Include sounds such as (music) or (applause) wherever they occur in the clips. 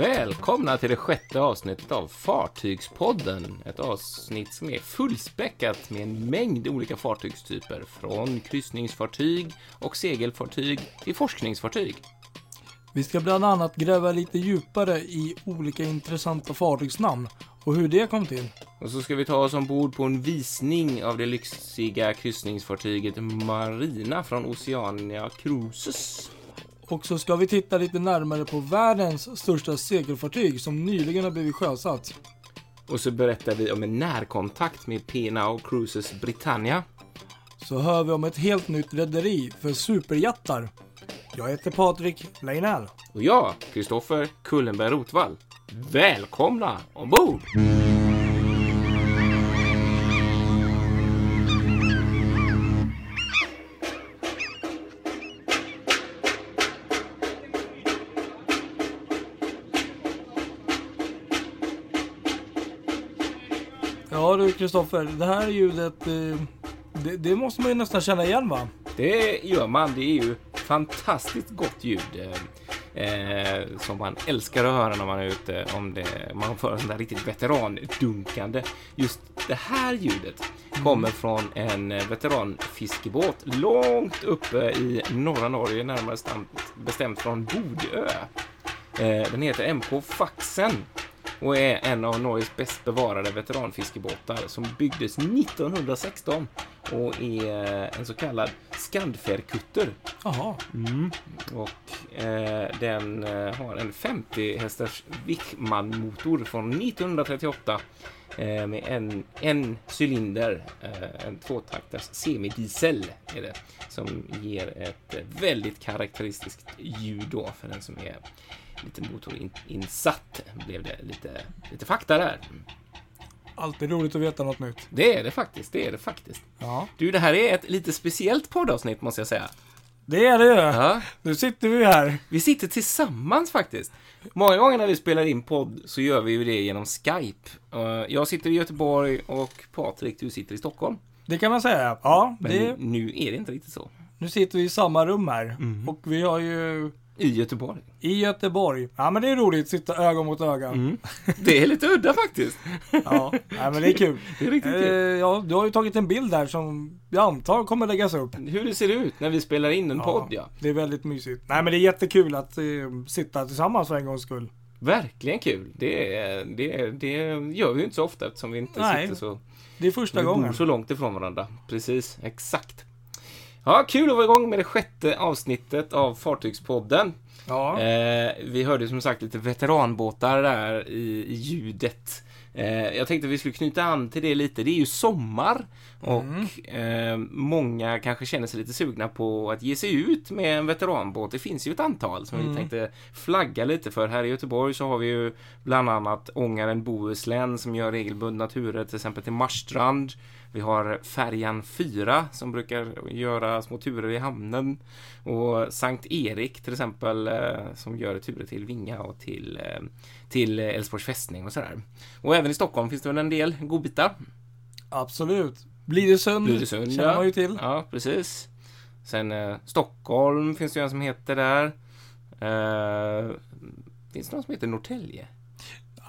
Välkomna till det sjätte avsnittet av Fartygspodden. Ett avsnitt som är fullspäckat med en mängd olika fartygstyper. Från kryssningsfartyg och segelfartyg till forskningsfartyg. Vi ska bland annat gräva lite djupare i olika intressanta fartygsnamn och hur det kom till. Och så ska vi ta oss ombord på en visning av det lyxiga kryssningsfartyget Marina från Oceania Cruises. Och så ska vi titta lite närmare på världens största segelfartyg som nyligen har blivit sjösatt. Och så berättar vi om en närkontakt med P&O Cruises Britannia. Så hör vi om ett helt nytt rederi för superjättar. Jag heter Patrik Leinell. Och jag, Kristoffer Kullenberg Rotvall. Välkomna ombord! Kristoffer, det här ljudet, eh, det, det måste man ju nästan känna igen va? Det gör man. Det är ju fantastiskt gott ljud. Eh, eh, som man älskar att höra när man är ute. Om det, man får en där riktigt veterandunkande. Just det här ljudet kommer från en veteranfiskebåt långt uppe i norra Norge, närmare bestämt, bestämt från Bodö. Eh, den heter MK Faxen och är en av Norges bäst bevarade veteranfiskebåtar som byggdes 1916 och är en så kallad Skandfjärkutter. Jaha. Mm. Och eh, den eh, har en 50 hästars Wickman-motor från 1938 eh, med en, en cylinder, eh, en tvåtaktars semidiesel är det, som ger ett väldigt karaktäristiskt ljud då för den som är lite motorinsatt. Blev det lite, lite fakta där. Alltid roligt att veta något nytt. Det är det faktiskt, det är det faktiskt. Ja. Du, det här är ett lite speciellt poddavsnitt måste jag säga. Det är det ju. Ja. Nu sitter vi här. Vi sitter tillsammans faktiskt. Många gånger när vi spelar in podd så gör vi ju det genom Skype. Eh, Jag sitter i Göteborg och Patrik, du sitter i Stockholm. Det kan man säga. Ja, Men det, nu är det inte riktigt så. nu sitter vi i samma rum här. Mm. Och vi har ju I Göteborg. i Göteborg. Ja men det är roligt att sitta öga mot öga. Mm. Det är lite udda faktiskt. Ja, nej, men det är kul. Det är riktigt Eh, kul. ja, du har ju tagit en bild där som jag antar kommer läggas upp. Hur det ser ut när vi spelar in en podd, ja. Det är väldigt mysigt. Nej men det är jättekul att eh, sitta tillsammans för en gångs skull. Verkligen kul. Det, är- det, är- det gör vi ju inte så ofta eftersom vi inte Nej, sitter så Det är första Vi gången. bor så långt ifrån varandra. Precis, exakt. Ja, kul att vara igång med det sjätte avsnittet av Fartygspodden. Ja. Eh, vi hörde som sagt lite veteranbåtar där i, i ljudet. Eh, jag tänkte att vi skulle knyta an till det lite. Det är ju sommar och eh, många kanske känner sig lite sugna på att ge sig ut med en veteranbåt. Det finns ju ett antal som vi tänkte flagga lite för. Här i Göteborg så har vi ju bland annat Ångaren Bohuslän som gör regelbundna turer till exempel till Marstrand. Vi har färjan 4 som brukar göra små turer i hamnen. Och Sankt Erik till exempel eh, som gör turer till Vinga och till eh, till Älvsborgs fästning och sådär. Och även i Stockholm finns det väl en del godbitar. Absolut. Blidösund Blidösund, känner ja. man ju till. Ja, precis. Sen eh, Stockholm finns det ju en som heter där. Eh, finns det någon som heter Norrtälje?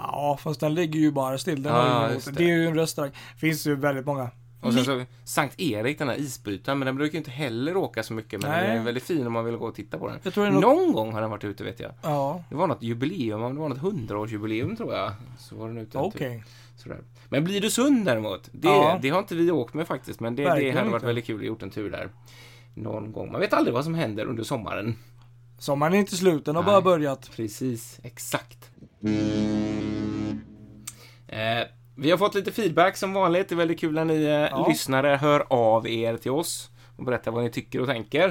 Ja, fast den ligger ju bara still. Den Ja, har det. det. är ju en restaurang. Finns ju väldigt många. Och sen så Sankt Erik, den här isbrytaren, men den brukar ju inte heller åka så mycket. Men Nej. den är väldigt fin om man vill gå och titta på den. Jag tror något- Någon gång har den varit ute vet jag. Ja, Det var något jubileum, det var något hundraårsjubileum tror jag. Så var den ute en okej. tur. Sådär. Men Blidösund däremot, det, Ja. det har inte vi åkt med faktiskt. Men det, det hade varit inte. väldigt kul att gjort en tur där. Någon gång. Man vet aldrig vad som händer under sommaren. Sommaren är inte slut, den har Nej. bara börjat. Precis, exakt. Eh, vi har fått lite feedback som vanligt. Det är väldigt kul när ni eh, Ja. lyssnare hör av er till oss och berättar vad ni tycker och tänker.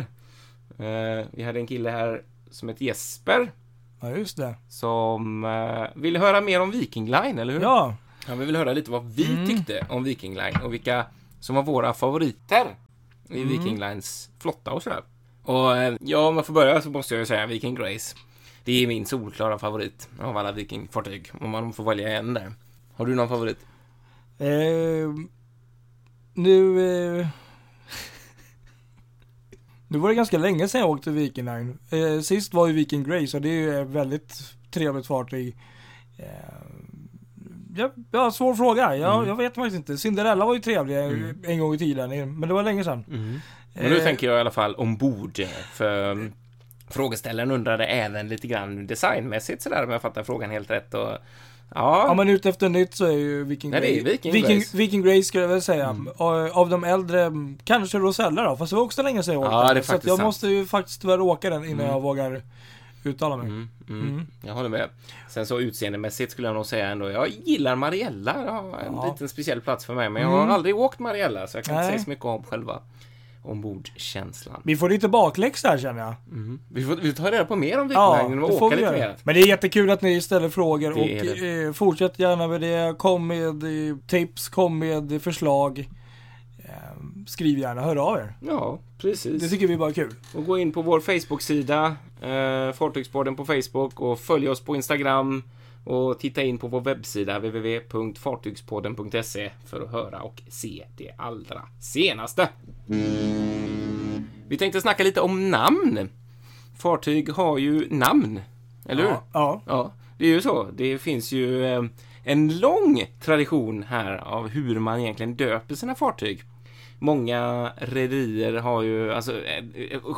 Eh, vi hade en kille här som heter Jesper Ja, just det. som eh, ville höra mer om Viking Line, eller hur? Ja, Han vill höra lite vad vi Mm. tyckte om Viking Line och vilka som var våra favoriter i Mm. Viking Lines flotta och sådär. Och eh, ja, om jag får börja så måste jag ju säga Viking Grace. Det är min solklara favorit av alla Viking-fartyg. Om man får välja en där. Har du någon favorit? Eh, nu... Eh, (laughs) nu var det ganska länge sedan jag åkte Viking Line. Eh, sist var ju Viking Grace och det är ju väldigt trevligt fartyg. Eh, ja, ja, svår fråga. Jag, Mm. jag vet faktiskt inte. Cinderella var ju trevlig eh, Mm. en gång i tiden, men det var länge sedan. Men nu Eh, tänker jag i alla fall ombord. För um, frågeställaren undrade även lite grann designmässigt sådär om jag fattar frågan helt rätt. Och, ja, Ja men ute efter nytt så är ju Viking Nej, det är. Viking Viking, Grace. Viking Grace skulle jag väl säga. Mm. Och, Av de äldre, mm, kanske Rosella då. Fast det var också länge sedan jag åkte. Ja, det är så faktiskt jag sant. måste ju faktiskt tyvärr åka den innan Mm. jag vågar uttala mig. Mm, mm. Mm. Jag håller med. Sen så utseendemässigt skulle jag nog säga ändå, jag gillar Mariella. Det har en Ja. liten speciell plats för mig. Men jag Mm. har aldrig åkt Mariella så jag kan inte Nej. säga så mycket om själva ombordkänslan. Vi får lite bakläxa här känner jag. Mm. Vi, får, vi tar reda på mer om Ja, Viking genom att det får åka lite göra. mer. Men det är jättekul att ni ställer frågor Det är och eh, fortsätt gärna med det. Kom med eh, tips, kom med förslag. Eh, skriv gärna, hör av er. Ja, precis. Det tycker vi bara är kul. Och gå in på vår Facebook-sida, eh, Fartygspodden på Facebook och följ oss på Instagram och titta in på vår webbsida www.fartygspodden.se för att höra och se det allra senaste. Vi tänkte snacka lite om namn. Fartyg har ju namn, eller hur? Ja. ja. Ja, det är ju så. Det finns ju eh, en lång tradition här av hur man egentligen döper sina fartyg. Många rederier har ju, alltså eh,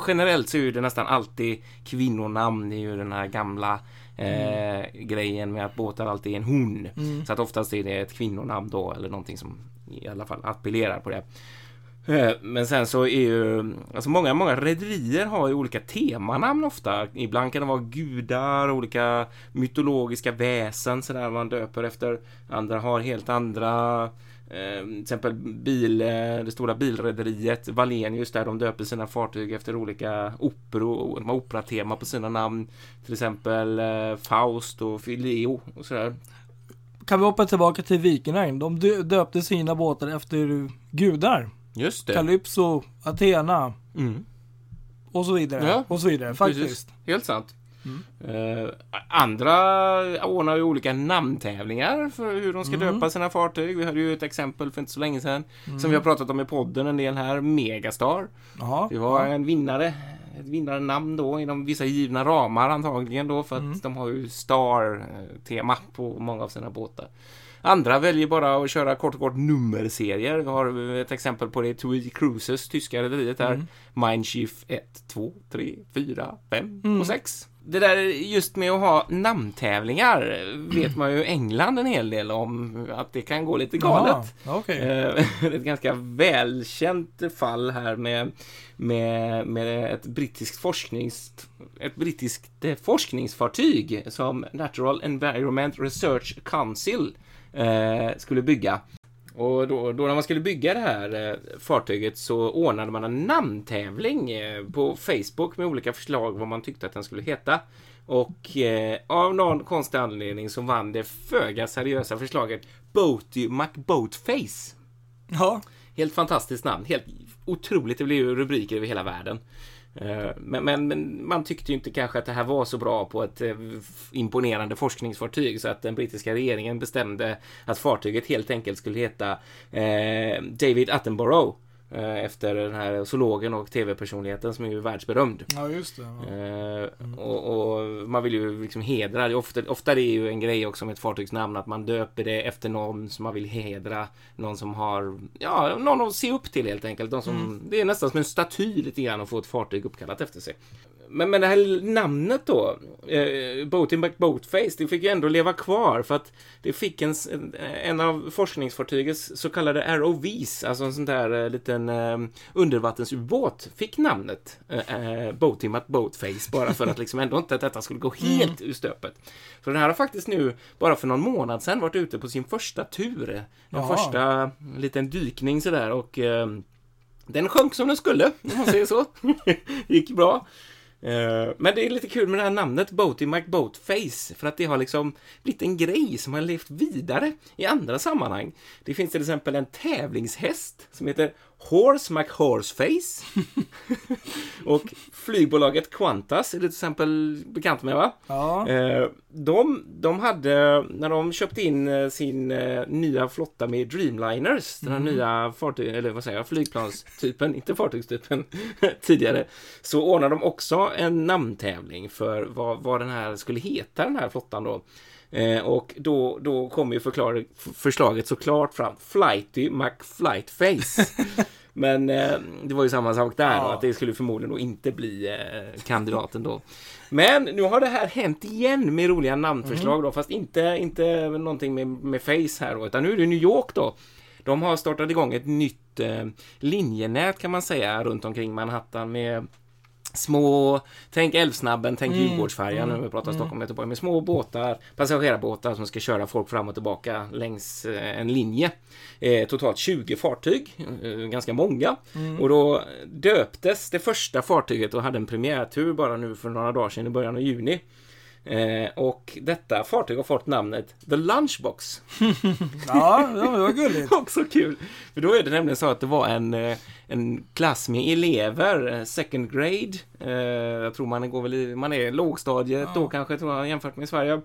generellt så är det nästan alltid kvinnonamn. Det är ju den här gamla eh, grejen med att båtar alltid är en hon. Mm. Så att oftast är det ett kvinnonamn då eller någonting som i alla fall appellerar på det. Eh, Men sen så är ju, alltså många, många rederier har ju olika temanamn ofta. Ibland kan det vara gudar, olika mytologiska väsen sådär man döper efter. Andra har helt andra, eh, till exempel bil, eh, det stora bilrederiet Wallenius där de döper sina fartyg efter olika operor, de har operatema på sina namn. Till exempel eh, Faust och Fileo och sådär. Kan vi hoppa tillbaka till Vikingarna? De dö- döpte sina båtar efter gudar. Just det. Calypso, Athena Mm. och så vidare. Ja. Och så vidare faktiskt. Precis. Helt sant. Mm. Eh, andra ordnar ju olika namntävlingar för hur de ska Mm. döpa sina fartyg. Vi hade ju ett exempel för inte så länge sedan Mm. som vi har pratat om i podden en del här, Megastar. Jaha. Det var ja. en vinnare, ett vinnarnamn då inom vissa givna ramar antagligen då för att Mm. de har ju Star-tema på många av sina båtar. Andra väljer bara att köra kort och kort nummerserier. Vi har ett exempel på det, TUI Cruises, tyska rederiet här. Mm. Mindshift 1, 2, 3, 4, 5 Mm. och 6. Det där just med att ha namntävlingar vet man ju England en hel del om att det kan gå lite galet. Jaha, Okej. Eh, (laughs) ett ganska välkänt fall här med, med, med ett brittiskt forsknings ett brittiskt forskningsfartyg som Natural Environment Research Council eh, skulle bygga. Och då, då när man skulle bygga det här eh, fartyget så ordnade man en namntävling eh, på Facebook med olika förslag vad man tyckte att den skulle heta. Och eh, av någon konstig anledning så vann det föga seriösa förslaget Boaty McBoatface. Ja. Helt fantastiskt namn. Helt otroligt. Det blev ju rubriker över hela världen. Eh, men, men, men man tyckte ju inte kanske att det här var så bra på ett eh, imponerande forskningsfartyg så att den brittiska regeringen bestämde att fartyget helt enkelt skulle heta eh, David Attenborough. eh, efter den här zoologen och tv-personligheten som är ju världsberömd. ja, just det. Ja. Eh, och, och man vill ju liksom hedra det. Ofta, ofta är det ju en grej också med ett fartygsnamn att man döper det efter någon som man vill hedra. Någon som har, ja, någon att se upp till helt enkelt. De som, Det är nästan som en staty lite grann att få ett fartyg uppkallat efter sig. Men, men det här namnet då, eh, Boating Boatface, det fick ju ändå leva kvar för att det fick en, en, av forskningsfartygets så kallade ROVs, alltså en sån där eh, liten eh, undervattensubåt, fick namnet eh, eh, Boating Boatface bara för att liksom ändå inte att detta skulle gå helt ur stöpet. Så den här har faktiskt nu, bara för någon månad sedan, varit ute på sin första tur. En Jaha. första liten dykning sådär och eh, den sjönk som den skulle, om man säger så. (laughs) Gick bra. Eh, men det är lite kul med det här namnet Boaty McBoatface för att det har liksom blivit en grej som har levt vidare i andra sammanhang. Det finns till exempel en tävlingshäst som heter Horse McHorseface. (laughs) och flygbolaget Qantas är du till exempel bekant med va? Ja. Eh, de, de hade, när de köpte in eh, sin eh, nya flotta med Dreamliners, den här nya fartyg, eller vad säger jag, flygplanstypen, (laughs) inte fartygstypen, (laughs) tidigare, så ordnade de också en namntävling för vad, vad den här skulle heta, den här flottan då. Eh, och då, då kommer ju förklar, förslaget såklart fram, Flighty McFlightface. (laughs) Men eh, det var ju samma sak där, Ja. att det skulle förmodligen då inte bli eh, kandidaten då. (laughs) Men nu har det här hänt igen med roliga namnförslag då, fast inte, inte någonting med, med Face här då, utan nu är det New York då. De har startat igång ett nytt eh, linjenät kan man säga runt omkring Manhattan med små, tänk Älvsnabben, tänk Mm, Djurgårdsfärjan nu, vi pratar Stockholm och Göteborg, med små båtar, passagerarbåtar som ska köra folk fram och tillbaka längs eh, en linje. Eh, totalt 20 fartyg, eh, ganska många. Och då döptes det första fartyget och hade en premiärtur bara nu för några dagar sedan i början av juni. Eh, och detta fartyg har fått namnet The Lunchbox. (laughs) Ja, det var gulligt. (laughs) Också kul! För då är det nämligen så att det var en, eh, en klass med elever, eh, second grade. Eh, jag tror man går väl i, man är lågstadiet då kanske, tror jag, jämfört med Sverige.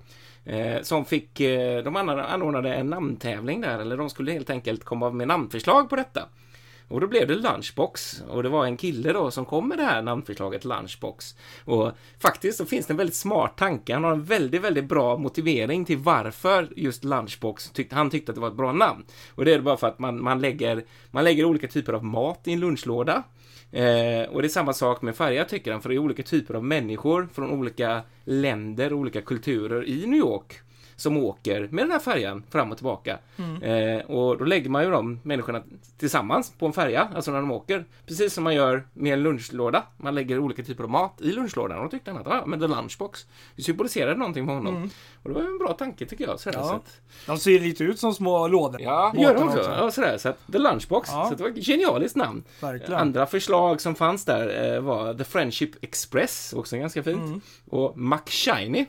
Eh, som fick, eh, de anordnade en namntävling där, eller de skulle helt enkelt komma med namnförslag på detta. Och då blev det Lunchbox och det var en kille då som kom med det här namnförslaget Lunchbox. Och faktiskt så finns det en väldigt smart tanke. Han har en väldigt, väldigt bra motivering till varför just Lunchbox tyckte, han tyckte att det var ett bra namn. Och det är bara för att man, man, lägger, man lägger olika typer av mat i en lunchlåda. Eh, och det är samma sak med färja tycker han, för det är olika typer av människor från olika länder, olika kulturer i New York som åker med den här färjan fram och tillbaka. Eh, och då lägger man ju de människorna tillsammans på en färja, alltså när de åker. Precis som man gör med en lunchlåda. Man lägger olika typer av mat i lunchlådan och då tyckte han att, ja, men the lunchbox, det symboliserade någonting för honom. Och det var en bra tanke tycker jag. Sådär, Ja. så att, De ser lite ut som små lådor. ja, gör det Båtarna också. Ja, sådär, så att the lunchbox. Ja. Så det var ett genialiskt namn. Verkligen. Andra förslag som fanns där eh, var The Friendship Express, också ganska fint. Mm. Och McShiny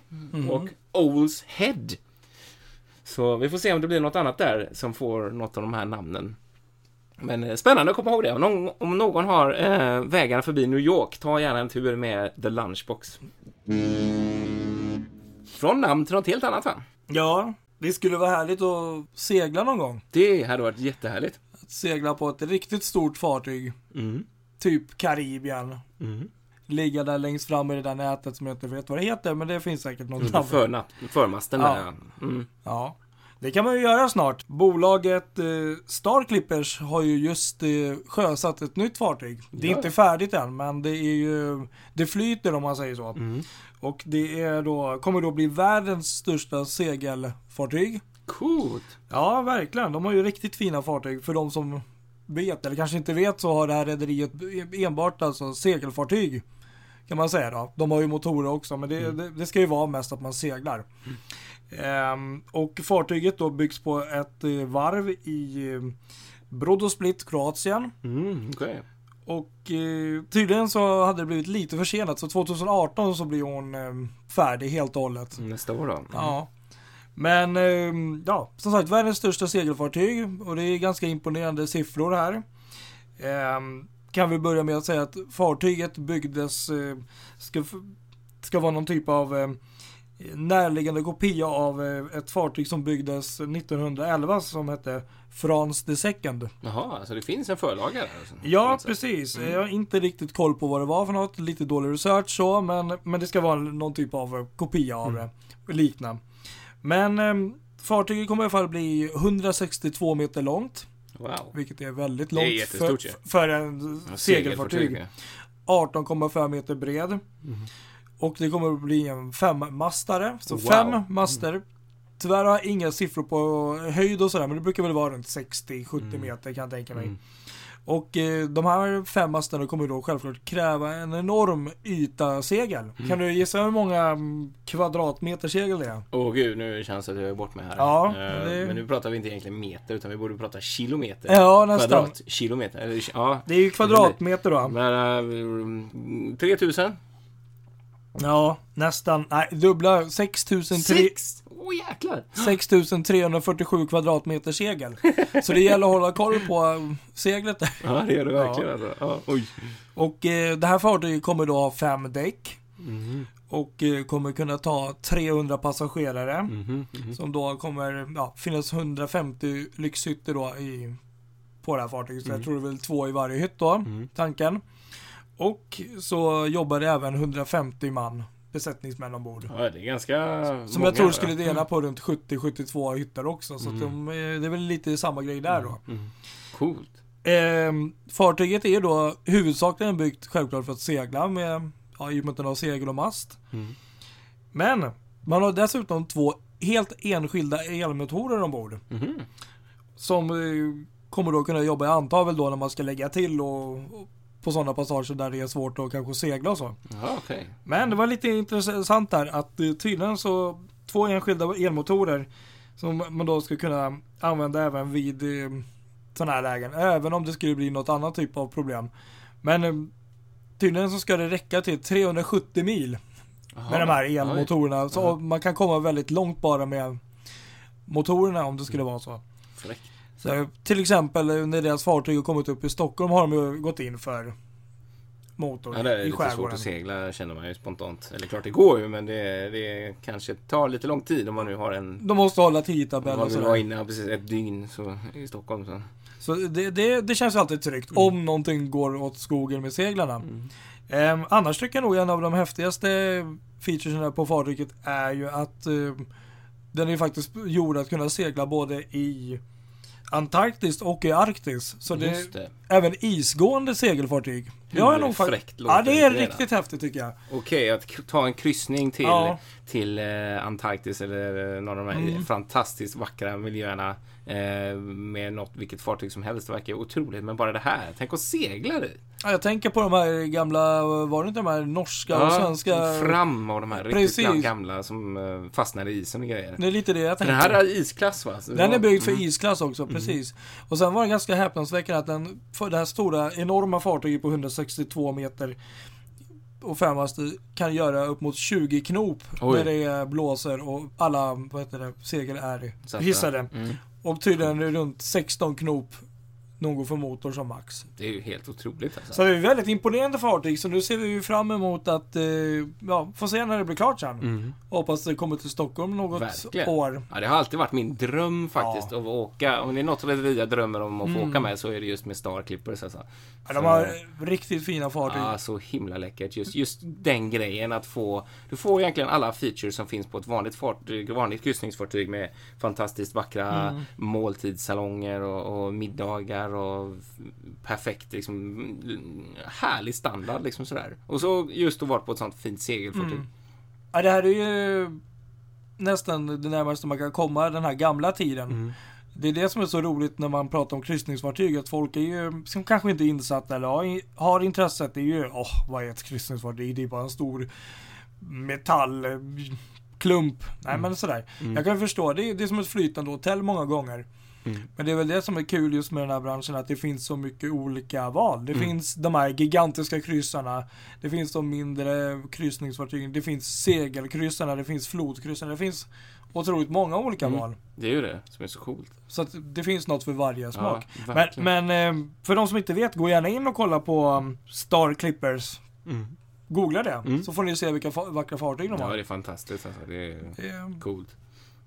och Owl's Head. Så vi får se om det blir något annat där som får något av de här namnen. Men eh, spännande att komma ihåg det. Om någon, om någon har eh, vägarna förbi New York, ta gärna en tur med The Lunchbox. Från namn till något helt annat va? Ja, det skulle vara härligt att segla någon gång. Det hade varit jättehärligt. Att segla på ett riktigt stort fartyg. Mm. Typ Karibien. Mm. Ligga där längst fram i det där nätet som jag inte vet vad det heter, men det finns säkert något Mm, namn. för, natt, förmasten Ja. där. Mm. Ja. Det kan man ju göra snart. Bolaget eh, Star Clippers har ju just eh, sjösatt ett nytt fartyg. Det är Ja. inte färdigt än, men det är ju... Det flyter om man säger så. Mm. Och det är då, kommer då bli världens största segelfartyg. Coolt! Ja, verkligen. De har ju riktigt fina fartyg. För de som vet, eller kanske inte vet, så har det här rederiet enbart alltså segelfartyg. Kan man säga då. De har ju motorer också, men det, det, det ska ju vara mest att man seglar. Ehm, och fartyget då byggs på ett eh, varv i eh, Brodosplit, Kroatien. Mm, okej. Och eh, tydligen så hade det blivit lite försenat, så 2018 så blir hon eh, färdig helt och hållet. Nästa år då? Ja. Men ehm, ja, som sagt världens största segelfartyg och det är ganska imponerande siffror här. Kan vi börja med att säga att fartyget byggdes, eh, ska, ska vara någon typ av eh, närliggande kopia av eh, ett fartyg som byggdes 1911 som hette Frans the Second. Jaha, så det finns en förlaga där? Alltså, Ja, precis. Jag har inte riktigt koll på vad det var för något. Lite dålig research så, men, men det ska vara någon typ av kopia av det. Liknande. Men eh, fartyget kommer i alla fall bli 162 meter långt. Wow. Vilket är väldigt är långt jättestort för, ju. för en Ja, segelfartyg. ja. 18,5 meter bred. Och det kommer att bli en femmastare. Så Wow. fem master. Tyvärr har jag inga siffror på höjd och sådär, men det brukar väl vara runt 60-70 meter kan jag tänka mig. Mm. Och eh, de här fem masterna kommer då självklart kräva en enorm yta segel. Mm. Kan du gissa hur många mm, kvadratmeter segel det är? Åh gud, nu känns det att jag är bort mig här. Ja, Eh, det- Men nu pratar vi inte egentligen meter, utan vi borde prata kilometer. Ja, nästan. Kvadratkilometer. Eller, ja. Det är ju kvadratmeter då. Men, äh, 3000? Ja, nästan. Nej, dubbla. 6003... Sex? Åh jäklar! 6347 kvadratmeter segel. Så det gäller att hålla koll på eh, seglet där. Ja, det gör det verkligen alltså. Ja, oj. Och eh, det här fartyget kommer då ha fem däck. Mhm, Och eh, kommer kunna ta 300 passagerare. mhm, mhm. Som då kommer ja, finnas 150 lyxhytter då i, på det här fartyget. Så jag tror det är väl två i varje hytt då, Mm. tanken. Och så jobbar det även 150 man besättningsmän ombord. Ja, det är ganska Som många, jag tror skulle dela på runt 70-72 hytter också. Så att de, det är väl lite samma grej där då. Mm. Coolt. Ehm, fartyget är då huvudsakligen byggt självklart för att segla med, ja, i och med att den har segel och mast. Mm. Men man har dessutom två helt enskilda elmotorer ombord. Mhm. Som eh, kommer då kunna jobba, jag antar väl då när man ska lägga till och, och på sådana passager där det är svårt att kanske segla och så. Ja, okej. Men det var lite intressant där att eh, tydligen så två enskilda elmotorer som man då ska kunna använda även vid eh, sådana här lägen. Även om det skulle bli något annat typ av problem. Men eh, tydligen så ska det räcka till 370 mil Jaha. med de här Oj. elmotorerna. Så Ja. man kan komma väldigt långt bara med motorerna om det skulle vara så. Fräckt. Så till exempel eh, när deras fartyg har kommit upp i Stockholm har de ju gått in för motor Ja, det är i lite svårt skärgården. att segla känner man ju spontant. Eller klart det går ju men det, det kanske tar lite lång tid om man nu har en... De måste hålla Om tidtabell man och vill vara sådär. inne precis ett dygn så, i Stockholm. Så. Så det, det, det känns alltid tryggt Mm. om någonting går åt skogen med seglarna. Ehm, annars tycker jag nog en av de häftigaste featuresen på fartyget är ju att eh, den är ju faktiskt gjord att kunna segla både i Antarktis och i Arktis. Så det är det. även isgående segelfartyg. Det har jag nog fa- fräckt låter Ja, det är riktigt häftigt tycker jag. Okej, att ta en kryssning till, Ja. Till eh, Antarktis eller eh, någon av de här Mm. fantastiskt vackra miljöerna eh, med något, vilket fartyg som helst. Det verkar otroligt. Men bara det här, tänk att segla det. Ja, jag tänker på de här gamla, var det inte de här norska och svenska? Fram och de här Precis. riktigt gamla som fastnar i isen och grejer. Det är lite det jag Den tänker. här är isklass va? Så Den är byggd för mm. isklass också, precis. Och sen var det ganska häpnadsväckande att den, för det här stora, enorma fartyget på 162 meter och femmaster kan göra upp mot 20 knop Oj. när det blåser och alla vad heter det, segel är hissade. Mm. Och tydligen runt 16 knop någon för motor som max. Det är ju helt otroligt alltså. Så det är väldigt imponerande fartyg, så nu ser vi ju fram emot att eh, ja, få se när det blir klart sen. Mm. Hoppas det kommer till Stockholm något Verkligen. år. Ja, det har alltid varit min dröm faktiskt Ja. att åka. Om det är något rederi jag drömmer om att få Mm. åka med så är det just med Star Clippers alltså. Ja, de Så- har riktigt fina fartyg. Ja, så himla läckert. Just, just den grejen att få... Du får egentligen alla features som finns på ett vanligt fartyg, vanligt kryssningsfartyg med fantastiskt vackra Mm. måltidssalonger och, och middagar och f- perfekt liksom mm, härlig standard liksom sådär. Och så just att vara på ett sånt fint segelfartyg. Mm. Ja, det här är ju nästan det närmaste man kan komma den här gamla tiden. Mm. Det är det som är så roligt när man pratar om kryssningsfartyg. Att folk är ju, som kanske inte är insatta eller har, har intresset, det är ju, åh, vad är ett kryssningsfartyg? Det är bara en stor metallklump. Nej men sådär. Mm. Jag kan förstå, det är, det är som ett flytande hotell många gånger. Mm. Men det är väl det som är kul just med den här branschen, att det finns så mycket olika val. Det Mm. finns de här gigantiska kryssarna, det finns de mindre kryssningsfartygen, det finns segelkryssarna, det finns flodkryssarna, det finns otroligt många olika Mm. val. Det är ju det som är så coolt. Så att det finns något för varje smak. men verkligen. men eh, för de som inte vet, gå gärna in och kolla på um, Star Clippers. Mm. Googla det, Mm. så får ni se vilka vackra fartyg de Ja, har. det är fantastiskt alltså. Det är Det är- coolt.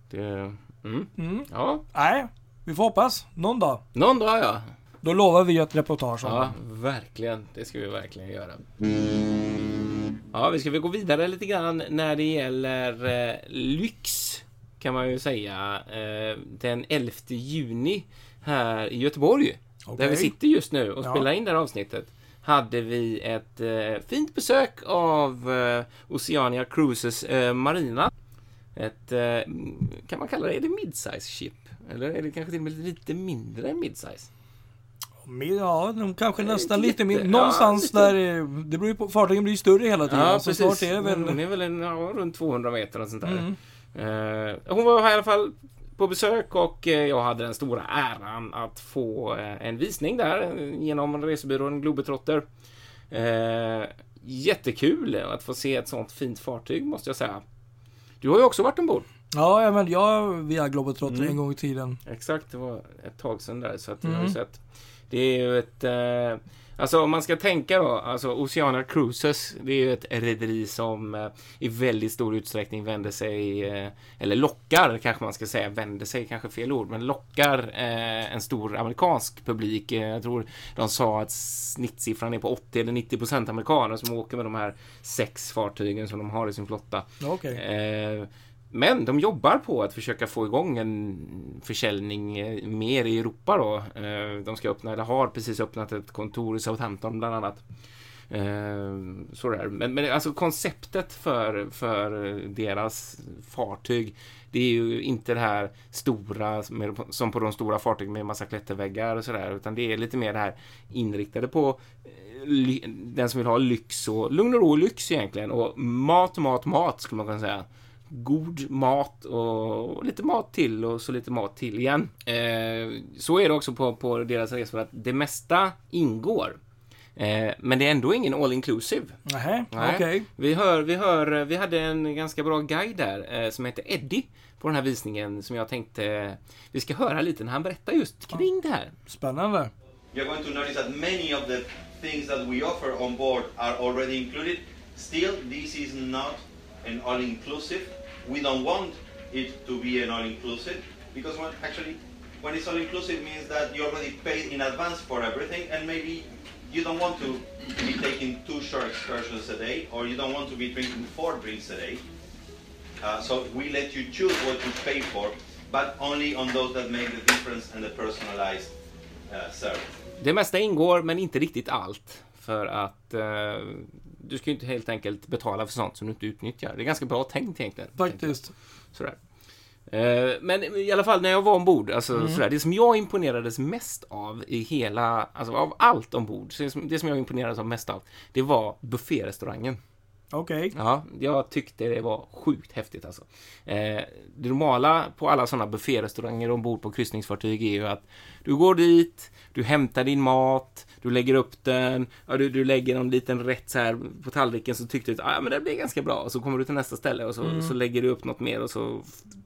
Det. Mm. Ja, Nej, vi får hoppas. Någon dag. någon dag ja. Då lovar vi ett reportage om Ja, verkligen. Det ska vi verkligen göra. Ja, vi ska väl gå vidare lite grann när det gäller eh, lyx. Kan man ju säga. Eh, den 11 juni här i Göteborg. Där Okej. vi sitter just nu och Ja. spelar in det här avsnittet. Hade vi ett eh, fint besök av eh, Oceania Cruises eh, Marina. Ett, eh, kan man kalla det, är det midsize ship? Eller är det kanske till och med lite mindre än midsize? Ja, de kanske Nej, nästan lite jätte- Någonstans ja, lite. där, eh, det beror på, fartygen blir ju större hela tiden. så snart är det väl... Hon är väl en, ja, runt 200 meter och sånt där. Mm. Eh, hon var här i alla fall på besök och eh, jag hade den stora äran att få eh, en visning där eh, genom resebyrån Globetrotter. Eh, jättekul att få se ett sånt fint fartyg måste jag säga. Du har ju också varit ombord. Ja, men jag via Globetrotter Mm. en gång i tiden. Exakt, det var ett tag sedan där så att jag har Mm. sett. Det är ju ett... Eh, alltså om man ska tänka då, alltså Oceana Cruises, det är ju ett rederi som eh, i väldigt stor utsträckning vänder sig, eh, eller lockar kanske man ska säga, vänder sig kanske fel ord, men lockar eh, en stor amerikansk publik. Eh, jag tror de sa att snittsiffran är på 80 eller 90 procent amerikaner som åker med de här sex fartygen som de har i sin flotta. Okej. Men de jobbar på att försöka få igång en försäljning eh, mer i Europa då. Eh, de ska öppna, eller har precis öppnat ett kontor i Southampton bland annat. Eh, Så där. Men, men alltså konceptet för, för deras fartyg det är ju inte det här stora som på de stora fartygen med massa klätterväggar och sådär utan det är lite mer det här inriktade på den som vill ha lyx och lugn och ro och lyx egentligen och mat, mat, mat skulle man kunna säga god mat och lite mat till och så lite mat till igen. Eh, så är det också på, på deras resor att det mesta ingår. Eh, men det är ändå ingen all inclusive. Nähä, Nej. okej. Vi hör, vi hör, vi hade en ganska bra guide där eh, som heter Eddie på den här visningen som jag tänkte vi ska höra lite när han berättar just kring det här. Spännande. you're going to notice that many of the things that we offer on board are already included. Still, this is not an all-inclusive. We don't want it to be an all-inclusive because when, actually, when it's all-inclusive means that you already paid in advance for everything and maybe you don't want to be taking two short excursions a day or you don't want to be drinking four drinks a day. Uh, so we let you choose what you pay for, but only on those that make the difference and the personalized uh, service. Det mesta ingår men inte riktigt allt för att eh, du ska ju inte helt enkelt betala för sånt som du inte utnyttjar. Det är ganska bra tänkt egentligen. Faktiskt. Sådär. Eh, Men i alla fall när jag var ombord, alltså sådär, det som jag imponerades mest av i hela, alltså av allt ombord, så det som, det som jag imponerades av mest av, det var bufférestaurangen. Okej. Ja, jag tyckte det var sjukt häftigt alltså. Eh, det normala på alla sådana bufférestauranger ombord på kryssningsfartyg är ju att du går dit, du hämtar din mat, du lägger upp den, ja, du, du lägger någon liten rätt så här på tallriken så tyckte du att ah, men det blir ganska bra och så kommer du till nästa ställe och så, så lägger du upp något mer och så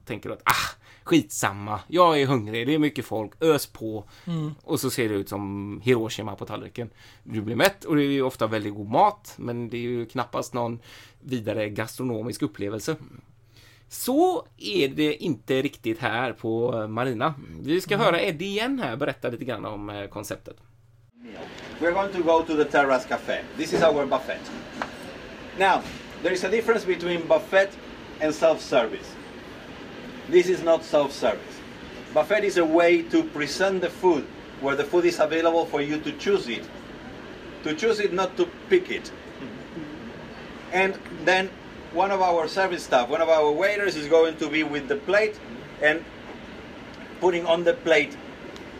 tänker du att ah, skitsamma, jag är hungrig, det är mycket folk, ös på och så ser det ut som Hiroshima på tallriken. Du blir mätt och det är ju ofta väldigt god mat men det är ju knappast någon vidare gastronomisk upplevelse. Så är det inte riktigt här på eh, Marina. Vi ska höra Eddie igen här berätta lite grann om eh, konceptet. We're going to go to the Terrace Cafe. This is our buffet. Now, there is a difference between buffet and self-service. This is not self-service. Buffet is a way to present the food where the food is available for you to choose it. To choose it, not to pick it. And then one of our service staff, one of our waiters is going to be with the plate and putting on the plate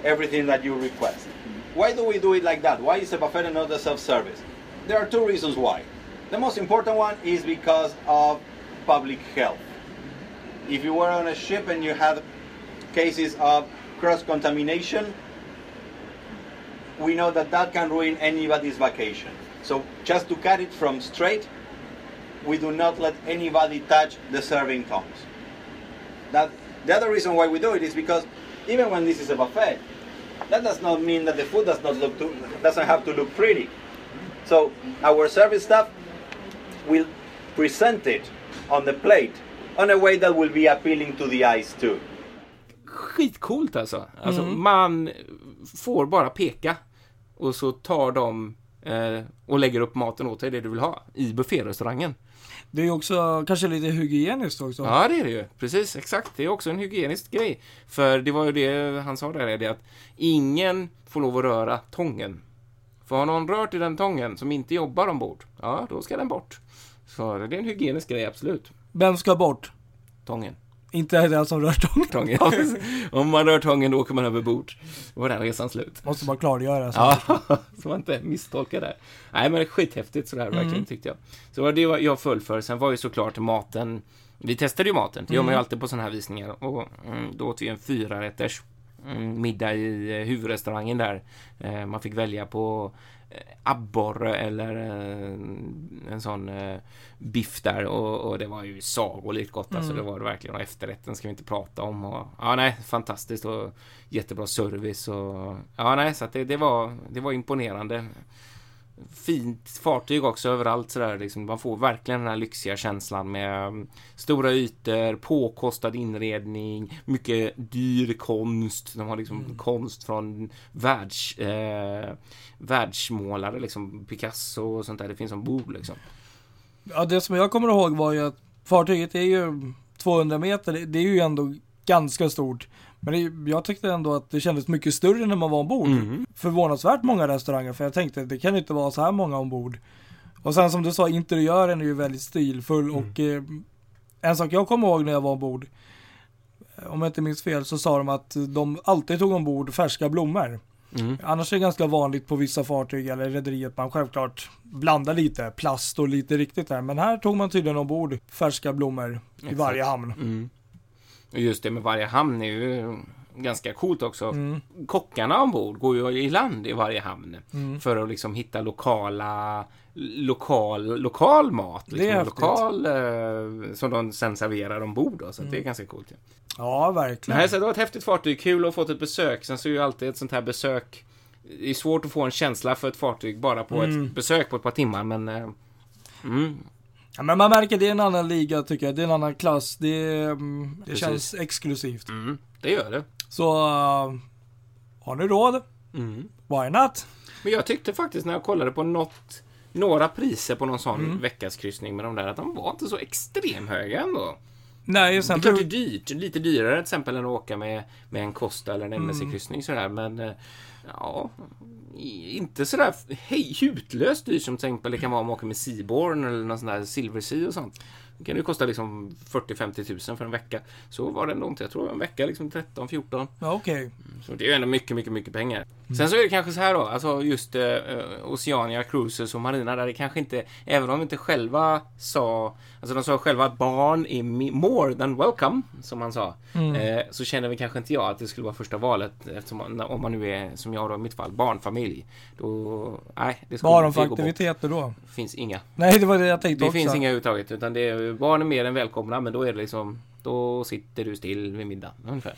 everything that you request. Why do we do it like that? Why is a buffet and not a self-service? There are two reasons why. The most important one is because of public health. If you were on a ship and you had cases of cross-contamination, we know that that can ruin anybody's vacation. So just to cut it from straight, we do not let anybody touch the serving tongs. That the other reason why we do it is because even when this is a buffet, that does not mean that the food does not look too, doesn't have to look pretty. So our service staff will present it on the plate on a way that will be appealing to the eyes too. Skitcoolt alltså. Alltså man får bara peka och så tar de eh, och lägger upp maten åt dig, det du vill ha, i bufférestaurangen. Det är också kanske lite hygieniskt också. Ja, det är det ju. Precis, exakt. Det är också en hygienisk grej. För det var ju det han sa där, det att ingen får lov att röra tången. För har någon rört i den tången som inte jobbar ombord, ja, då ska den bort. Så det är en hygienisk grej, absolut. Vem ska bort? Tången. Inte den som rör tången. Tången. Ja. (laughs) Om man rör tången, då åker man över bord. Då var den resan slut. Måste bara klargöra. Så. Ja, (laughs) så man inte misstolkar det. Nej, men skithäftigt sådär, verkligen, tyckte jag. Så det var det jag föll för. Sen var ju såklart maten, vi testade ju maten. Det gör man ju alltid på sådana här visningar. Och mm, då åt vi en fyra rätters mm, middag i eh, huvudrestaurangen där. Eh, man fick välja på eh, abborre eller en sån biff där och, och det var ju sagolikt gott alltså. Det var det verkligen och efterrätten ska vi inte prata om. Och, ja, nej, fantastiskt och jättebra service och ja, nej, så att det, det var det var imponerande. Fint fartyg också överallt sådär liksom. Man får verkligen den här lyxiga känslan med mm, stora ytor, påkostad inredning, mycket dyr konst. De har liksom konst från världs, eh, världsmålare, liksom Picasso och sånt där. Det finns ombord liksom. Ja, det som jag kommer ihåg var ju att fartyget är ju 200 meter. Det är ju ändå ganska stort. Men det, jag tyckte ändå att det kändes mycket större när man var ombord. Mm. Förvånansvärt många restauranger för jag tänkte att det kan inte vara så här många ombord. Och sen som du sa, interiören är ju väldigt stilfull och eh, en sak jag kommer ihåg när jag var ombord, eh, om jag inte minns fel, så sa de att de alltid tog ombord färska blommor. Mm. Annars är det ganska vanligt på vissa fartyg eller rederier att man självklart blandar lite plast och lite riktigt där. Men här tog man tydligen ombord färska blommor i Exakt. varje hamn. Mm. Och just det med varje hamn är ju ganska coolt också. Mm. Kockarna ombord går ju i land i varje hamn Mm. för att liksom hitta lokala lokal, lokal mat. Liksom, lokal eh, som de sen serverar ombord. Då, så att det är ganska coolt. Ja. Ja, verkligen. Nej, så det var ett häftigt fartyg. Kul att ha fått ett besök. Sen så är ju alltid ett sånt här besök det är svårt att få en känsla för ett fartyg bara på Mm. ett besök på ett par timmar, men... eh, Mm, Ja, men man märker det är en annan liga tycker jag. Det är en annan klass. Det, är, mm, det känns exklusivt. mm, det gör det. Så uh, har ni råd? Mm. Why not? Men jag tyckte faktiskt när jag kollade på något, några priser på någon sån Mm. veckaskryssning med de där, att de var inte så extrem höga ändå. Nej, Det sen är klart det är dyrt. Lite dyrare till exempel än att åka med, med en Costa eller en Mm. MSC-kryssning sådär. Men eh, ja, inte sådär hej, hutlöst dyrt som till exempel det kan vara om man åker med Seaborn eller någon sån där Silver Sea och sånt. Det kan ju kosta liksom 40-50 tusen för en vecka. Så var det ändå inte. Jag tror en vecka liksom 13-14. Ja, okej. Så det är ju ändå mycket, mycket, mycket pengar. Sen så är det kanske så här då, alltså just eh, Oceania Cruises och Marina där det kanske inte, även om vi inte själva sa, alltså de sa själva att barn är more than welcome, som man sa, eh, så känner vi kanske inte jag att det skulle vara första valet eftersom man, om man nu är, som jag då i mitt fall, barnfamilj. Då, nej, det skulle Vad har de för aktiviteter då? finns inga. Nej, det var det jag tänkte Det också. finns inga överhuvudtaget, utan det är, barn är mer än välkomna, men då är det liksom då sitter du still vid middag, ungefär.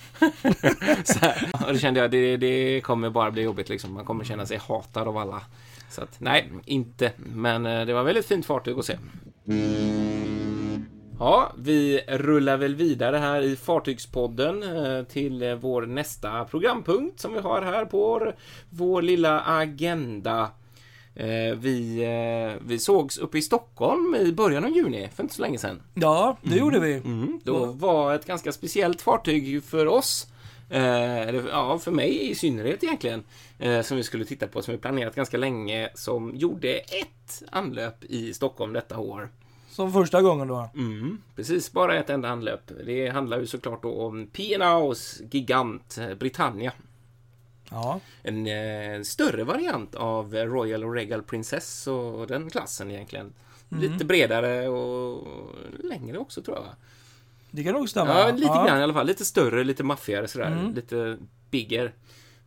(laughs) så. Och då kände jag, det, det kommer bara bli jobbigt liksom. Man kommer känna sig hatad av alla. Så att, nej, inte. Men eh, det var väldigt fint fartyg att se. Ja, vi rullar väl vidare här i Fartygspodden eh, till eh, vår nästa programpunkt som vi har här på vår, vår lilla agenda. Eh, Vi, eh, vi sågs uppe i Stockholm i början av juni, för inte så länge sedan. Ja, det gjorde vi. Mm, då var ett ganska speciellt fartyg för oss. Eh, eller, ja, för mig i synnerhet egentligen. Eh, som vi skulle titta på, som vi planerat ganska länge. Som gjorde ett anlöp i Stockholm detta år. Som första gången då. Mm, precis, bara ett enda anlöp. Det handlar ju såklart då om P&A's gigant eh, Britannia. Ja. En eh, större variant av Royal och Regal Princess och den klassen egentligen. Lite bredare och längre också tror jag. Det kan nog stämma. Ja, lite grann i alla fall. Lite större, lite maffigare sådär. Mm. Lite bigger.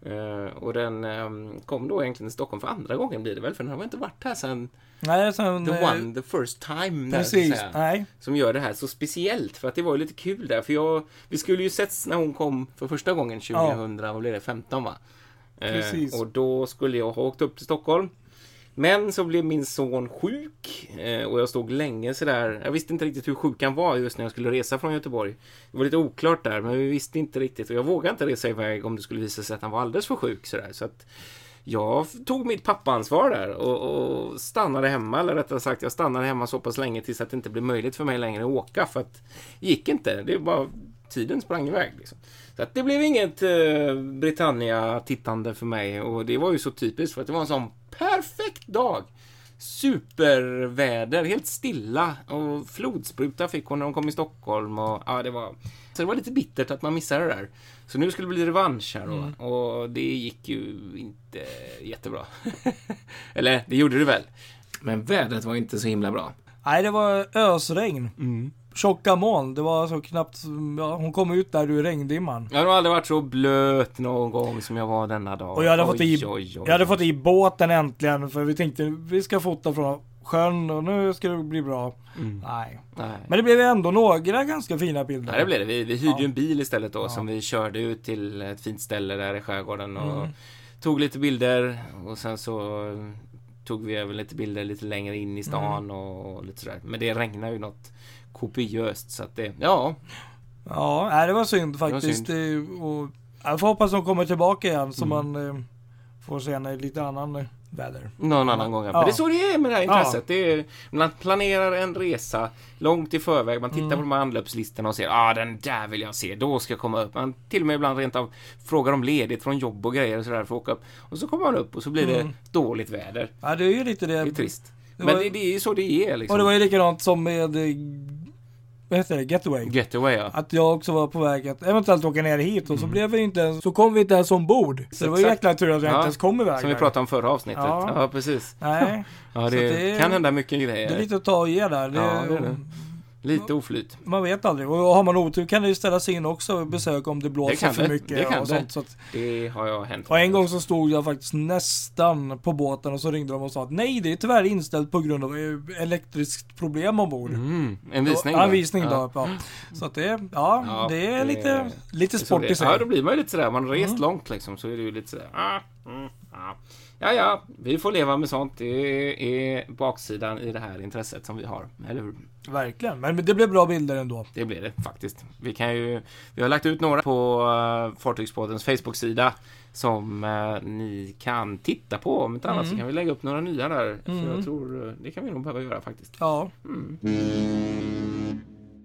Eh, och den eh, kom då egentligen till Stockholm för andra gången blir det väl, för den har väl inte varit här sen Nej, sen... the eh, one, the first time. Där, Precis. säga Nej. som gör det här så speciellt. För att det var ju lite kul där. För jag, vi skulle ju setts när hon kom för första gången 2000, vad blev det, 15 va? Eh, Precis. och då skulle jag ha åkt upp till Stockholm. Men så blev min son sjuk eh, och jag stod länge sådär. Jag visste inte riktigt hur sjuk han var just när jag skulle resa från Göteborg. Det var lite oklart där, men vi visste inte riktigt och jag vågade inte resa iväg om det skulle visa sig att han var alldeles för sjuk sådär. Så att jag tog mitt pappansvar där och, och stannade hemma, eller rättare sagt jag stannade hemma så pass länge tills att det inte blev möjligt för mig längre att åka för att det gick inte. Det var tiden sprang iväg liksom. Så att det blev inget eh, Britannia-tittande för mig och det var ju så typiskt för att det var en sån perfekt dag. Superväder, helt stilla och flodspruta fick hon när hon kom i Stockholm och ja, det var så det var lite bittert att man missade det där. Så nu skulle det bli revansch här då. Och det gick ju inte jättebra. (laughs) Eller, det gjorde det väl. Men vädret var inte så himla bra. Nej, det var ösregn. Tjocka moln. Det var så knappt, ja, hon kom ut där ur regndimman. Jag har aldrig varit så blöt någon gång som jag var denna dag. Och jag hade, oj, fått, i, oj, oj, jag hade fått i båten äntligen för vi tänkte vi ska fota från sjön och nu ska det bli bra. Mm. Nej. Nej. Men det blev ändå några ganska fina bilder. Ja, det blev det. Vi, vi hyrde ju Ja. en bil istället då Ja. som vi körde ut till ett fint ställe där i skärgården och Mm. tog lite bilder och sen så tog vi även lite bilder lite längre in i stan Mm. och lite sådär. Men det regnade ju något kopiöst så att det, ja. Ja, nej, det var synd var faktiskt. synd. Det- Och jag får hoppas de kommer tillbaka igen så Mm. man eh, får se en lite annan eh, väder. Någon annan gång. Men Ja. det är så det är med det här Ja. intresset. Det är, man planerar en resa långt i förväg. Man tittar Mm. på de här anlöpslistorna och ser ah den där vill jag se. Då ska jag komma upp. Man till och med ibland rent av frågar om ledigt från jobb och grejer och sådär för att åka upp. Och så kommer man upp och så blir det Mm. dåligt väder. Ja, det är ju lite det. Det är trist. Det Men var- det, det är ju så det är liksom. Och det var ju likadant som med, eh, vad heter det, Getaway. Getaway ja. Att jag också var på väg att eventuellt åka ner hit och så Mm. blev vi inte ens, så kom vi inte ens ombord. Så det var ju jäkla tur att jag Ja, inte ens kom iväg Som vi pratade om förra avsnittet. Ja. Ja, precis. Nej, Ja, Så det, det- kan hända mycket grejer. det är lite att ta och ge där. Det, Ja, det är det. Lite oflyt. Man vet aldrig. Och har man otur kan det ju ställas in också besök om det Det blåser kan för det. mycket Det kan och det. sånt. Så att, Det har jag hänt. och en gång så stod jag faktiskt nästan på båten och så ringde de och sa att nej, det är tyvärr inställt på grund av eh, elektriskt problem ombord. Mm, en visning då. en visning Ja. då. Ja. Så att det, ja, Ja, det är det- lite, lite sport det- i sig. Ja, då blir man ju lite sådär. Man har rest Mm. långt liksom. Så är det ju lite sådär. Ah, mm, ah. Ja, ja, vi får leva med sånt. Det är baksidan i det här intresset som vi har. Eller hur? Verkligen. Men det blev bra bilder ändå. Det blir det faktiskt. Vi kan ju... Vi har lagt ut några på uh, Fartygspoddens Facebook-sida som eh, ni kan titta på. Om inte annat så Mm. kan vi lägga upp några nya där. För Mm. jag tror eh, det kan vi nog behöva göra faktiskt. Ja. Mm.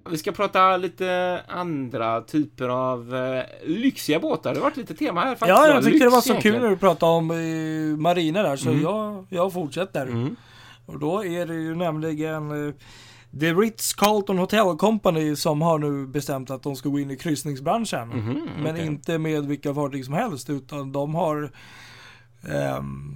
Vi ska prata lite andra typer av eh, lyxiga båtar. Det har varit lite tema här faktiskt. Ja, jag Lyx tyckte det var så egentligen. kul när du pratade om eh, mariner där, så Mm. jag, jag fortsätter. Mm. Och då är det ju nämligen eh, The Ritz-Carlton Hotel Company som har nu bestämt att de ska gå in i kryssningsbranschen. Mhm, Men okej. inte med vilka fartyg som helst, utan de har ehm,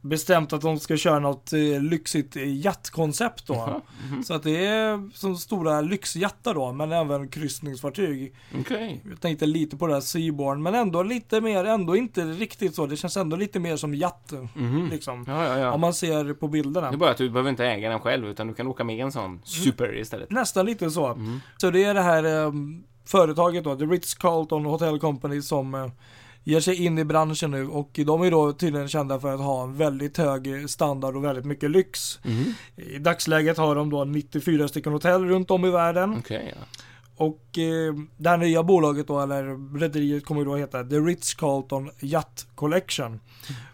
bestämt att de ska köra något eh, lyxigt jattkoncept då. Jaha, mhm. Så att det är som stora lyxjattar då, men även kryssningsfartyg. Okej. Jag tänkte lite på det här Seaborn, men ändå lite mer, ändå inte riktigt så. Det känns ändå lite mer som jatt, Mhm. liksom. Ja, ja, ja. Om man ser på bilderna. Det är bara att du behöver inte äga den själv utan du kan åka med en sån super istället. Nästan lite så. Mm. Så det är det här eh, företaget då, The Ritz-Carlton Hotel Company som eh, ger sig in i branschen nu och de är då tydligen kända för att ha en väldigt hög standard och väldigt mycket lyx. Mhm. I dagsläget har de då 94 stycken hotell runt om i världen Okej, ja. och eh, det här nya bolaget då, eller rederiet kommer då heta The Ritz-Carlton Yacht Collection.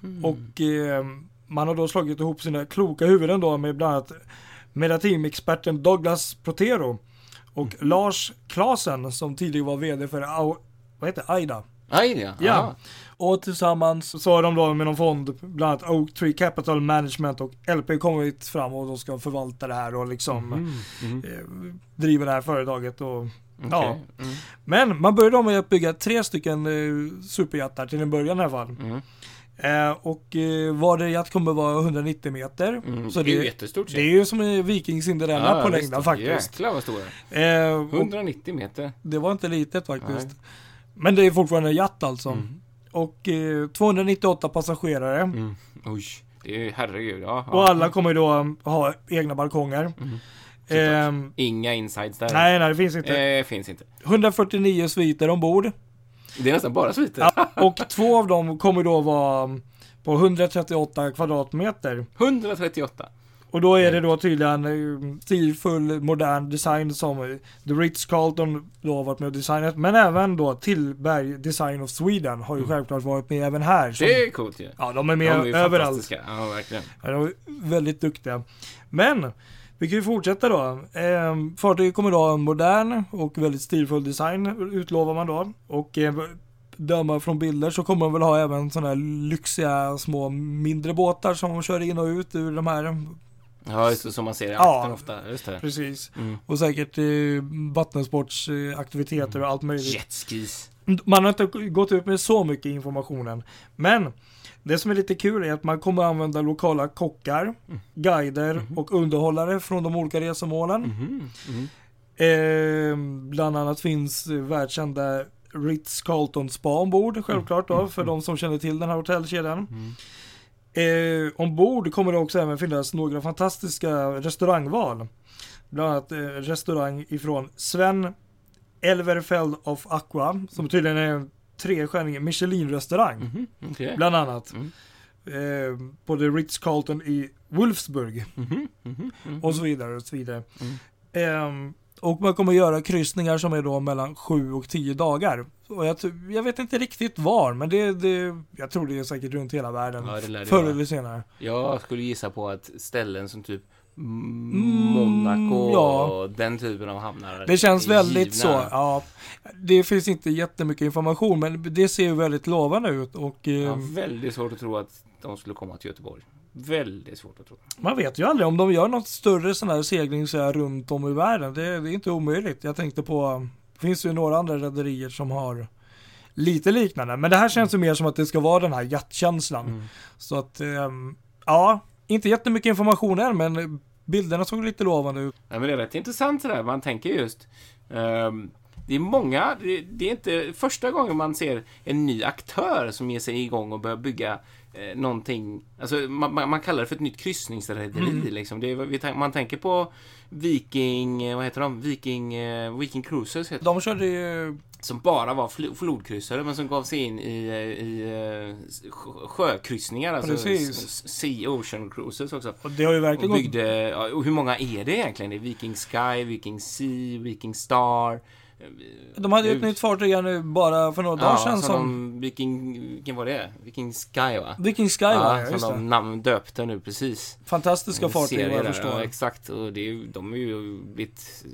Mm. Och eh, man har då slagit ihop sina kloka huvuden då med bland annat Medateam-experten Douglas Protero och Mm. Lars Klasen som tidigare var VD för Au- vad heter? Aida. Aj, ja. Ja. Aha. Och tillsammans så har de då med någon fond, bland annat Oak Tree Capital Management och LP kommit fram och de ska förvalta det här och liksom Mhm, mhm. eh, driva det här företaget. Och, Ja. Okej. Mm. men man började med att bygga tre stycken eh, superjattar till en början i alla fall. Mm. Eh, och eh, vardera jatt kommer vara 190 meter. Mm. Så det är ju jättestort. det är ju som en Viking Cinderella på visst. längden faktiskt. Jäklar vad stora. Eh, och 190 meter. det var inte litet faktiskt. Nej. Men det är fortfarande jatt alltså. Mm. Och eh, 298 passagerare. Mm. Oj, det är ju herregud. Ja, ja. Och alla kommer då um, ha egna balkonger. Mm. Ehm, Inga insides där. nej, nej, det finns inte. Eh, finns inte. 149 sviter ombord. Det är nästan bara sviter. Ja, och två av dem kommer då vara på 138 kvadratmeter. 138. Och då är det då tydligen eh, stilfull modern design som eh, The Ritz-Carlton då har varit med och designat. Men även då Tillberg Design of Sweden har ju självklart varit med även här. Som, Det är coolt ju. ja, de är De med är ju överallt. Ja, verkligen. Ja, de är väldigt duktiga. Men vi kan ju fortsätta då. Ehm, fartyget kommer då ha en modern och väldigt stilfull design utlovar man då. Och eh, döma från bilder så kommer de väl ha även sådana här lyxiga små mindre båtar som de kör in och ut ur de här. Ja, just det, som man ser i Ja. akten ofta. Just det. Precis. Mm. Och säkert eh, vattensportsaktiviteter och allt möjligt. Jetskis. Man har inte gått ut med så mycket informationen. Men det som är lite kul är att man kommer använda lokala kockar, guider och underhållare från de olika resemålen. Eh, bland annat finns eh, världskända Ritz-Carlton Spa ombord, självklart då, för de som känner till den här hotellkedjan. Eh, ombord kommer det också även finnas några fantastiska restaurangval. Bland annat eh, restaurang ifrån Sven Elverfeld of Aqua, som tydligen är en trestjärnig Michelin-restaurang. Mhm, okej. Bland annat. Mm. Eh, på The Ritz-Carlton i Wolfsburg. Mhm, mhm, mhm. Och så vidare och så vidare. Mm. Och man kommer göra kryssningar som är då mellan 7 och 10 dagar. Och jag, jag vet inte riktigt var, men det, det, jag tror det är säkert runt hela världen. Ja, förr eller senare. Jag skulle gissa på att ställen som typ Mm, Monaco ja. och den typen av hamnar Det känns väldigt givna. så. Ja, det finns inte jättemycket information, men det ser ju väldigt lovande ut. Och Jag ehm, väldigt svårt att tro att de skulle komma till Göteborg. Väldigt svårt att tro. man vet ju aldrig om de gör något större sån här segling så här runt om i världen. Det, det är inte omöjligt. Jag tänkte på, det finns ju några andra rederier som har lite liknande. Men det här känns ju mer som att det ska vara den här jaktkänslan. Mm. Så att, ehm, ja, inte jättemycket information än, men bilderna såg lite lovande ut. Ja, men det är rätt intressant sådär. Man tänker just... ehm, det är många, det är inte första gången man ser en ny aktör som ger sig igång och börjar bygga eh, någonting. Alltså, man, man, kallar det för ett nytt kryssningsrederi. Mm. Liksom. Är, man tänker på Viking, eh, vad heter de? Viking, eh, Viking Cruises heter De körde ju, som bara var fl- flodkryssare men som gav sig in i, eh, i sjö- sjökryssningar. Alltså Sea Ocean Cruises också. och det har ju verkligen Och byggde, och hur många är det egentligen? Det är Viking Sky, Viking Sea, Viking Star. De hade ju ett nytt fartyg här nu bara för några dagar sedan som... som... De, Viking, vilken var det? Viking Sky va? Viking Sky ja, det, som just de det. namn döpte nu precis. Fantastiska fartyg vad jag förstår. Ja, exakt. Och det är, de är ju blivit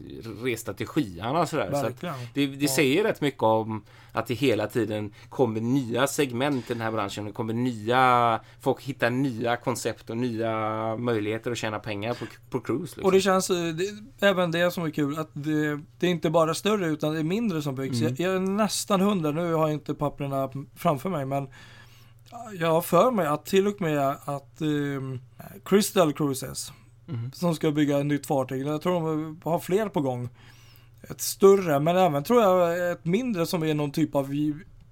resta till skyarna sådär. Så Verkligen. det, det Ja. säger rätt mycket om att det hela tiden kommer nya segment i den här branschen. Det kommer nya... Folk hittar nya koncept och nya möjligheter att tjäna pengar på, på cruise. Liksom. Och det känns, eh, det, även det som är kul, att det, det är inte bara större utan det är mindre som byggs. Mm. Jag, är nästan hundra, nu har jag inte papperna framför mig, men jag har för mig att till och med att ehm, Crystal Cruises, Mhm. som ska bygga ett nytt fartyg, jag tror de har fler på gång. Ett större, men även tror jag ett mindre som är någon typ av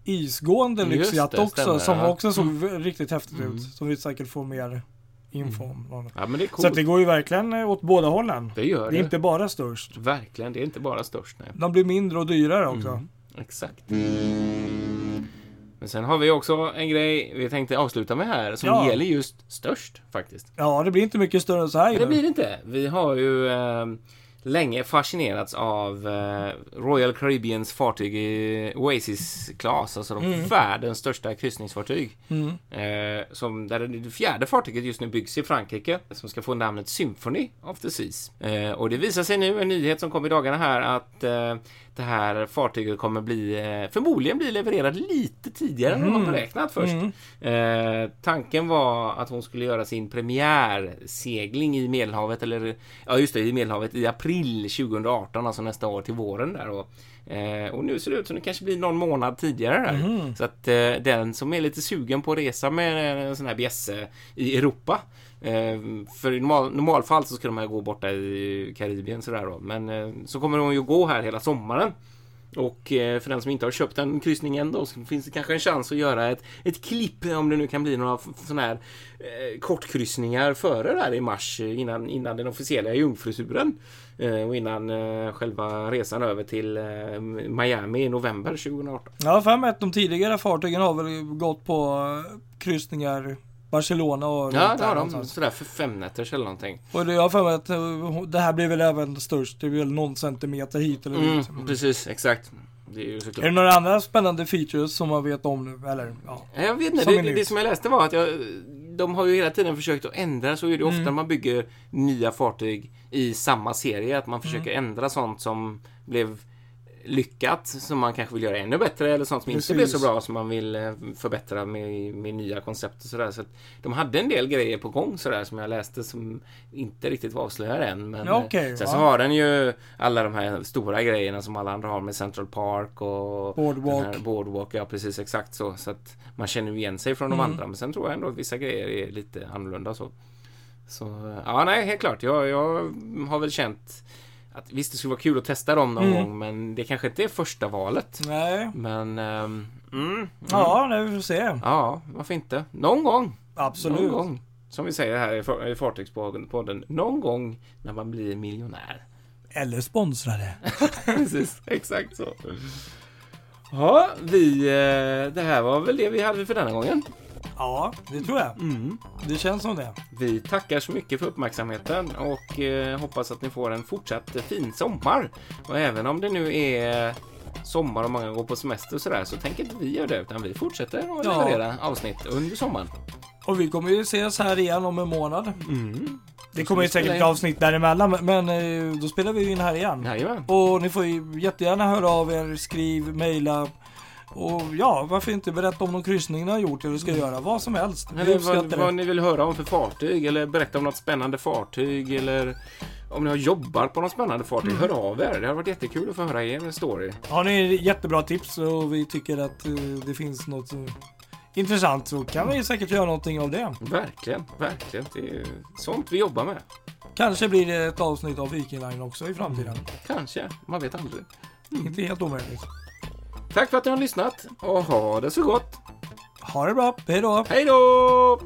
isgående lyxjatt det, också, stämmer, som ja. också såg riktigt häftigt Mm. ut. Som vi säkert får mer info om. Ja, men det är Så coolt. att det går ju verkligen eh, åt båda hållen. Det gör Det det. är inte bara störst. Verkligen, det är inte bara störst. Nej. De blir mindre och dyrare också. Mm. Exakt. Men sen har vi också en grej vi tänkte avsluta med här som Ja. gäller just störst faktiskt. Ja, det blir inte mycket större än så här Men det blir det inte. Vi har ju eh, länge fascinerats av eh, Royal Caribbeans fartyg i Oasis Class, alltså de Mm. världens största kryssningsfartyg. Mm. Eh, som där det fjärde fartyget just nu byggs i Frankrike som ska få namnet Symphony of the Seas. Eh, och det visar sig nu, en nyhet som kom i dagarna här, att eh, det här fartyget kommer bli, eh, förmodligen bli levererad lite tidigare än vad man Mm. beräknat först. Mm. Eh, tanken var att hon skulle göra sin premiärsegling i Medelhavet, eller ja just det, i Medelhavet i april 2018, alltså nästa år till våren där. Och, eh, och nu ser det ut som det kanske blir någon månad tidigare där. Mhm. Så att eh, den som är lite sugen på att resa med en sån här bjässe i Europa Eh, för i normal, normalfall så ska de här gå borta i Karibien sådär då. Men eh, så kommer de ju gå här hela sommaren. Och eh, för den som inte har köpt en kryssning än då så finns det kanske en chans att göra ett, ett klipp om det nu kan bli några sådana här eh, kortkryssningar före där i mars innan, innan den officiella jungfrusuren. Eh, och innan eh, själva resan över till eh, Miami i november 2018. Ja, för mig att de tidigare fartygen har väl gått på kryssningar Barcelona och Ja, det har där de. Sådär för fem nätters eller någonting. Och jag har för mig att eh, det här blir väl även störst. Det är väl någon centimeter hit eller Mm, dit. precis, exakt. Det är Är det några andra spännande features som man vet om nu? Eller, ja. Jag vet inte, Som det, det, som jag läste var att jag, de har ju hela tiden försökt att ändra, så är det ofta Mm. när man bygger nya fartyg i samma serie, att man försöker Mm. ändra sånt som blev lyckat, som man kanske vill göra ännu bättre, eller sånt som inte blev Precis. så bra som man vill eh, förbättra med, med nya koncept och sådär. Så de hade en del grejer på gång sådär som jag läste som inte riktigt var avslöjade än. Men eh, okej, sen ja. så har den ju alla de här stora grejerna som alla andra har med Central Park och Boardwalk. boardwalk, ja precis exakt så. Så att man känner igen sig från de Mm. andra. Men sen tror jag ändå att vissa grejer är lite annorlunda så. Så ja, nej, helt klart. Jag, jag har väl känt att visst, det skulle vara kul att testa dem någon Mm. gång, men det kanske inte är första valet. Nej. Men, ehm, mm, mm. Ja, nej, vi får se. ja, varför inte? Någon gång. Absolut. Någon gång. Som vi säger här i Fartygspodden, någon gång när man blir miljonär. Eller sponsrade. (laughs) Precis, exakt så. Ja, vi, eh, det här var väl det vi hade för denna gången. Ja, det tror jag. Mm. Det känns som det. Vi tackar så mycket för uppmärksamheten och eh, hoppas att ni får en fortsatt fin sommar. Och även om det nu är sommar och många går på semester och sådär så tänker inte vi göra det utan vi fortsätter att Ja. leverera avsnitt under sommaren. Och vi kommer ju ses här igen om en månad. Mm. Det kommer ju säkert ett avsnitt däremellan, men eh, då spelar vi in här igen. Jajamän. Och ni får ju jättegärna höra av er, skriv, mejla. Och ja, varför inte berätta om någon kryssning ni har gjort eller ska göra. Vad som helst. Eller vad, vad ni vill höra om för fartyg eller berätta om något spännande fartyg eller om ni har jobbar på något spännande fartyg. Mm. Hör av er. Det har varit jättekul att få höra er story. Har ni jättebra tips och vi tycker att eh, det finns något intressant så kan vi säkert göra någonting av det. Verkligen, verkligen. Det är sånt vi jobbar med. Kanske blir det ett avsnitt av Viking Line också i framtiden. Kanske, man vet aldrig. Inte helt omöjligt. Tack för att ni har lyssnat och ha det så gott! Ha det bra! hejdå! Hejdå! Hej då!